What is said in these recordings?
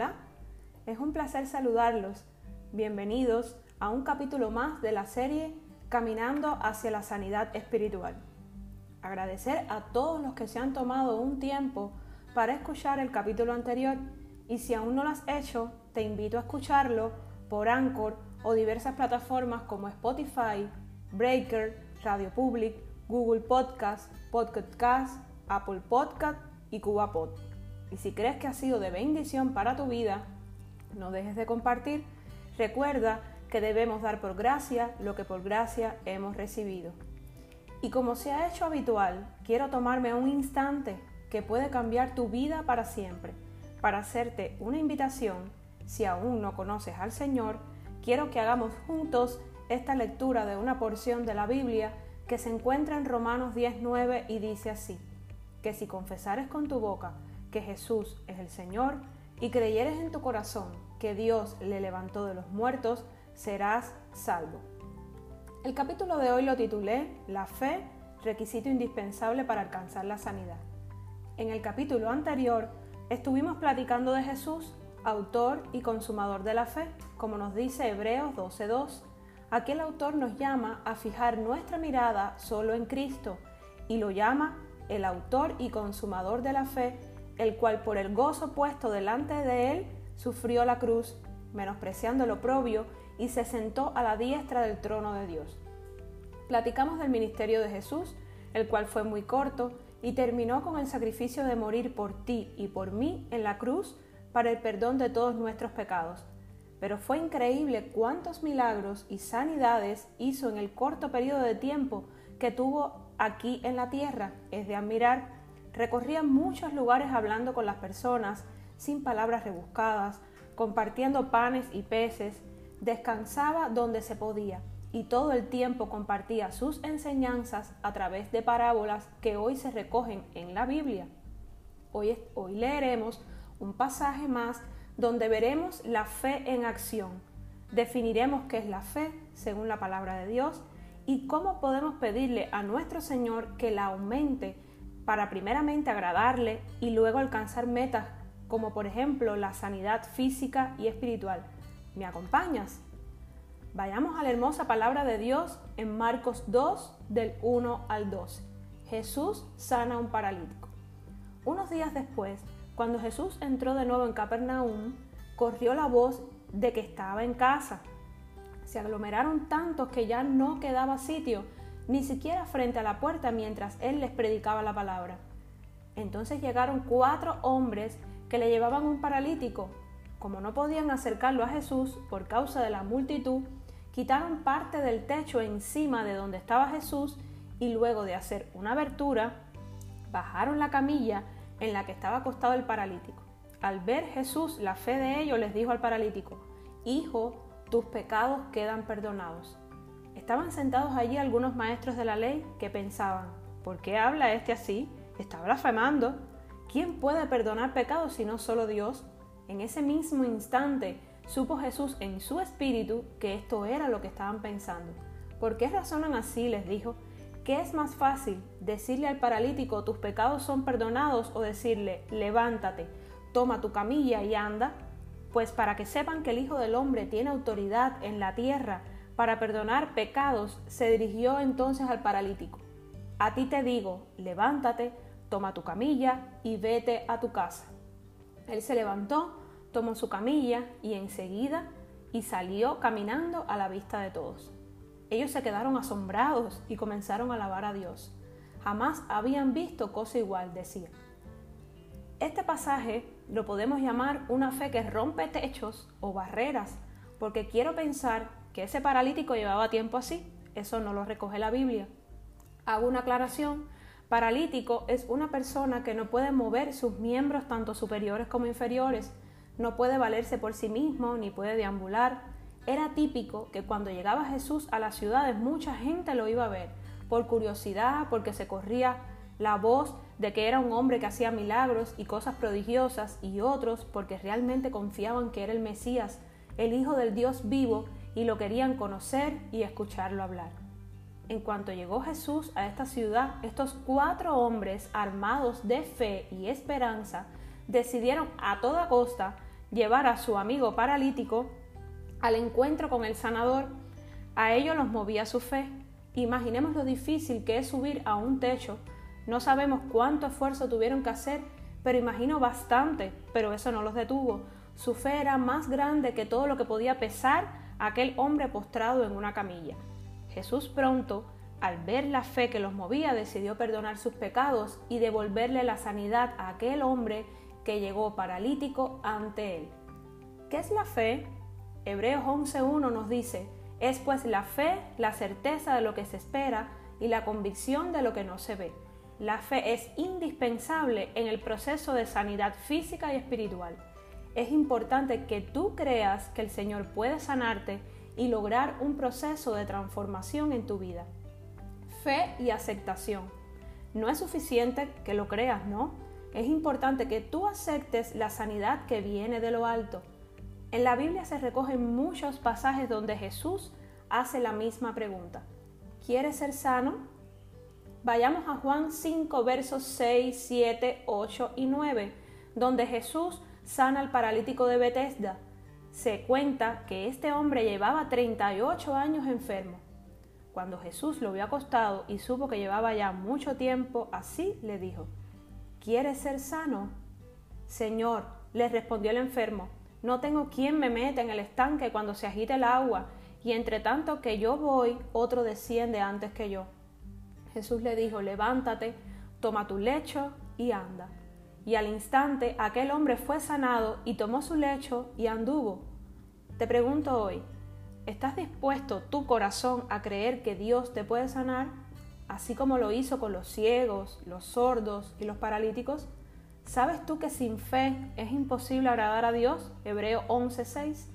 Hola, es un placer saludarlos. Bienvenidos a un capítulo más de la serie Caminando hacia la Sanidad Espiritual. Agradecer a todos los que se han tomado un tiempo para escuchar el capítulo anterior y si aún no lo has hecho, te invito a escucharlo por Anchor o diversas plataformas como Spotify, Breaker, Radio Public, Google Podcast, Podcast, Apple Podcast y CubaPod. Y si crees que ha sido de bendición para tu vida, no dejes de compartir. Recuerda que debemos dar por gracia lo que por gracia hemos recibido. Y como se ha hecho habitual, quiero tomarme un instante que puede cambiar tu vida para siempre, para hacerte una invitación. Si aún no conoces al Señor, quiero que hagamos juntos esta lectura de una porción de la Biblia que se encuentra en Romanos 10.9 y dice así, que si confesares con tu boca que Jesús es el Señor y creyeres en tu corazón que Dios le levantó de los muertos, serás salvo. El capítulo de hoy lo titulé La fe, requisito indispensable para alcanzar la sanidad. En el capítulo anterior estuvimos platicando de Jesús, autor y consumador de la fe, como nos dice Hebreos 12.2. Aquel autor nos llama a fijar nuestra mirada solo en Cristo y lo llama el autor y consumador de la fe el cual por el gozo puesto delante de él sufrió la cruz, menospreciando lo propio, y se sentó a la diestra del trono de Dios. Platicamos del ministerio de Jesús, el cual fue muy corto y terminó con el sacrificio de morir por ti y por mí en la cruz para el perdón de todos nuestros pecados. Pero fue increíble cuántos milagros y sanidades hizo en el corto periodo de tiempo que tuvo aquí en la tierra. Es de admirar Recorría muchos lugares hablando con las personas, sin palabras rebuscadas, compartiendo panes y peces, descansaba donde se podía y todo el tiempo compartía sus enseñanzas a través de parábolas que hoy se recogen en la Biblia. Hoy, hoy leeremos un pasaje más donde veremos la fe en acción. Definiremos qué es la fe según la palabra de Dios y cómo podemos pedirle a nuestro Señor que la aumente para primeramente agradarle y luego alcanzar metas como por ejemplo la sanidad física y espiritual. ¿Me acompañas? Vayamos a la hermosa palabra de Dios en Marcos 2 del 1 al 12. Jesús sana a un paralítico. Unos días después, cuando Jesús entró de nuevo en Capernaum, corrió la voz de que estaba en casa. Se aglomeraron tantos que ya no quedaba sitio ni siquiera frente a la puerta mientras él les predicaba la palabra. Entonces llegaron cuatro hombres que le llevaban un paralítico. Como no podían acercarlo a Jesús por causa de la multitud, quitaron parte del techo encima de donde estaba Jesús y luego de hacer una abertura, bajaron la camilla en la que estaba acostado el paralítico. Al ver Jesús la fe de ellos, les dijo al paralítico, Hijo, tus pecados quedan perdonados. Estaban sentados allí algunos maestros de la ley que pensaban, ¿por qué habla este así? Está blasfemando. ¿Quién puede perdonar pecados si no solo Dios? En ese mismo instante supo Jesús en su espíritu que esto era lo que estaban pensando. ¿Por qué razonan así? les dijo. ¿Qué es más fácil? ¿Decirle al paralítico tus pecados son perdonados o decirle levántate, toma tu camilla y anda? Pues para que sepan que el Hijo del Hombre tiene autoridad en la tierra para perdonar pecados, se dirigió entonces al paralítico. A ti te digo, levántate, toma tu camilla y vete a tu casa. Él se levantó, tomó su camilla y enseguida y salió caminando a la vista de todos. Ellos se quedaron asombrados y comenzaron a alabar a Dios. Jamás habían visto cosa igual, decía. Este pasaje lo podemos llamar una fe que rompe techos o barreras, porque quiero pensar que ese paralítico llevaba tiempo así. Eso no lo recoge la Biblia. Hago una aclaración. Paralítico es una persona que no puede mover sus miembros tanto superiores como inferiores, no puede valerse por sí mismo ni puede deambular. Era típico que cuando llegaba Jesús a las ciudades mucha gente lo iba a ver, por curiosidad, porque se corría la voz de que era un hombre que hacía milagros y cosas prodigiosas, y otros porque realmente confiaban que era el Mesías, el Hijo del Dios vivo, y lo querían conocer y escucharlo hablar. En cuanto llegó Jesús a esta ciudad, estos cuatro hombres armados de fe y esperanza decidieron a toda costa llevar a su amigo paralítico al encuentro con el sanador, a ello los movía su fe. Imaginemos lo difícil que es subir a un techo. No sabemos cuánto esfuerzo tuvieron que hacer, pero imagino bastante, pero eso no los detuvo. Su fe era más grande que todo lo que podía pesar aquel hombre postrado en una camilla. Jesús pronto, al ver la fe que los movía, decidió perdonar sus pecados y devolverle la sanidad a aquel hombre que llegó paralítico ante él. ¿Qué es la fe? Hebreos 11.1 nos dice, es pues la fe, la certeza de lo que se espera y la convicción de lo que no se ve. La fe es indispensable en el proceso de sanidad física y espiritual. Es importante que tú creas que el Señor puede sanarte y lograr un proceso de transformación en tu vida. Fe y aceptación. No es suficiente que lo creas, ¿no? Es importante que tú aceptes la sanidad que viene de lo alto. En la Biblia se recogen muchos pasajes donde Jesús hace la misma pregunta. ¿Quieres ser sano? Vayamos a Juan 5, versos 6, 7, 8 y 9, donde Jesús sana al paralítico de Bethesda. Se cuenta que este hombre llevaba 38 años enfermo. Cuando Jesús lo vio acostado y supo que llevaba ya mucho tiempo así, le dijo, ¿Quieres ser sano? Señor, le respondió el enfermo, no tengo quien me meta en el estanque cuando se agite el agua, y entre tanto que yo voy, otro desciende antes que yo. Jesús le dijo, levántate, toma tu lecho y anda. Y al instante aquel hombre fue sanado y tomó su lecho y anduvo. Te pregunto hoy, ¿estás dispuesto tu corazón a creer que Dios te puede sanar? Así como lo hizo con los ciegos, los sordos y los paralíticos. ¿Sabes tú que sin fe es imposible agradar a Dios? Hebreo 11:6.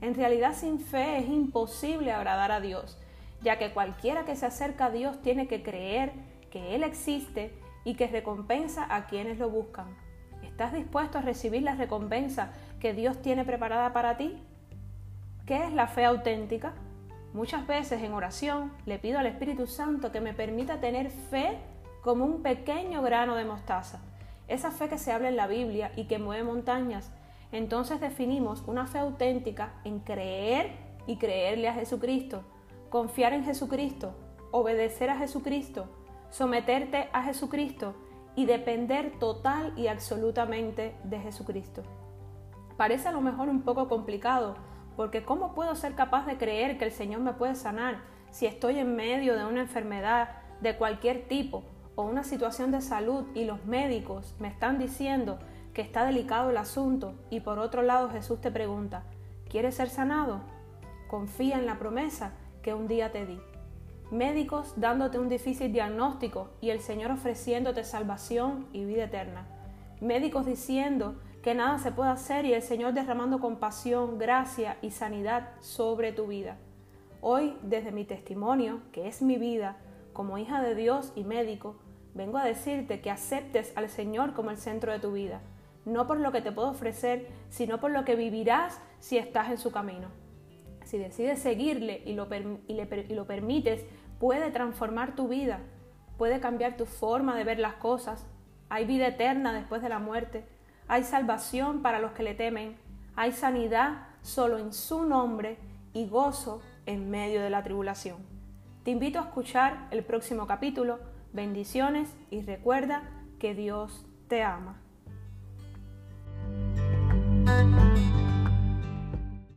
En realidad sin fe es imposible agradar a Dios, ya que cualquiera que se acerca a Dios tiene que creer que Él existe y que recompensa a quienes lo buscan. ¿Estás dispuesto a recibir la recompensa que Dios tiene preparada para ti? ¿Qué es la fe auténtica? Muchas veces en oración le pido al Espíritu Santo que me permita tener fe como un pequeño grano de mostaza esa fe que se habla en la Biblia y que mueve montañas. Entonces definimos una fe auténtica en creer y creerle a Jesucristo, confiar en Jesucristo, obedecer a Jesucristo, someterte a Jesucristo y depender total y absolutamente de Jesucristo. Parece a lo mejor un poco complicado, porque ¿cómo puedo ser capaz de creer que el Señor me puede sanar si estoy en medio de una enfermedad de cualquier tipo? una situación de salud y los médicos me están diciendo que está delicado el asunto y por otro lado Jesús te pregunta, ¿quieres ser sanado? Confía en la promesa que un día te di. Médicos dándote un difícil diagnóstico y el Señor ofreciéndote salvación y vida eterna. Médicos diciendo que nada se puede hacer y el Señor derramando compasión, gracia y sanidad sobre tu vida. Hoy, desde mi testimonio, que es mi vida, como hija de Dios y médico, vengo a decirte que aceptes al Señor como el centro de tu vida, no por lo que te puedo ofrecer, sino por lo que vivirás si estás en su camino. Si decides seguirle y lo, y lo permites, puede transformar tu vida, puede cambiar tu forma de ver las cosas. Hay vida eterna después de la muerte, hay salvación para los que le temen, hay sanidad solo en su nombre y gozo en medio de la tribulación. Te invito a escuchar el próximo capítulo. Bendiciones y recuerda que Dios te ama.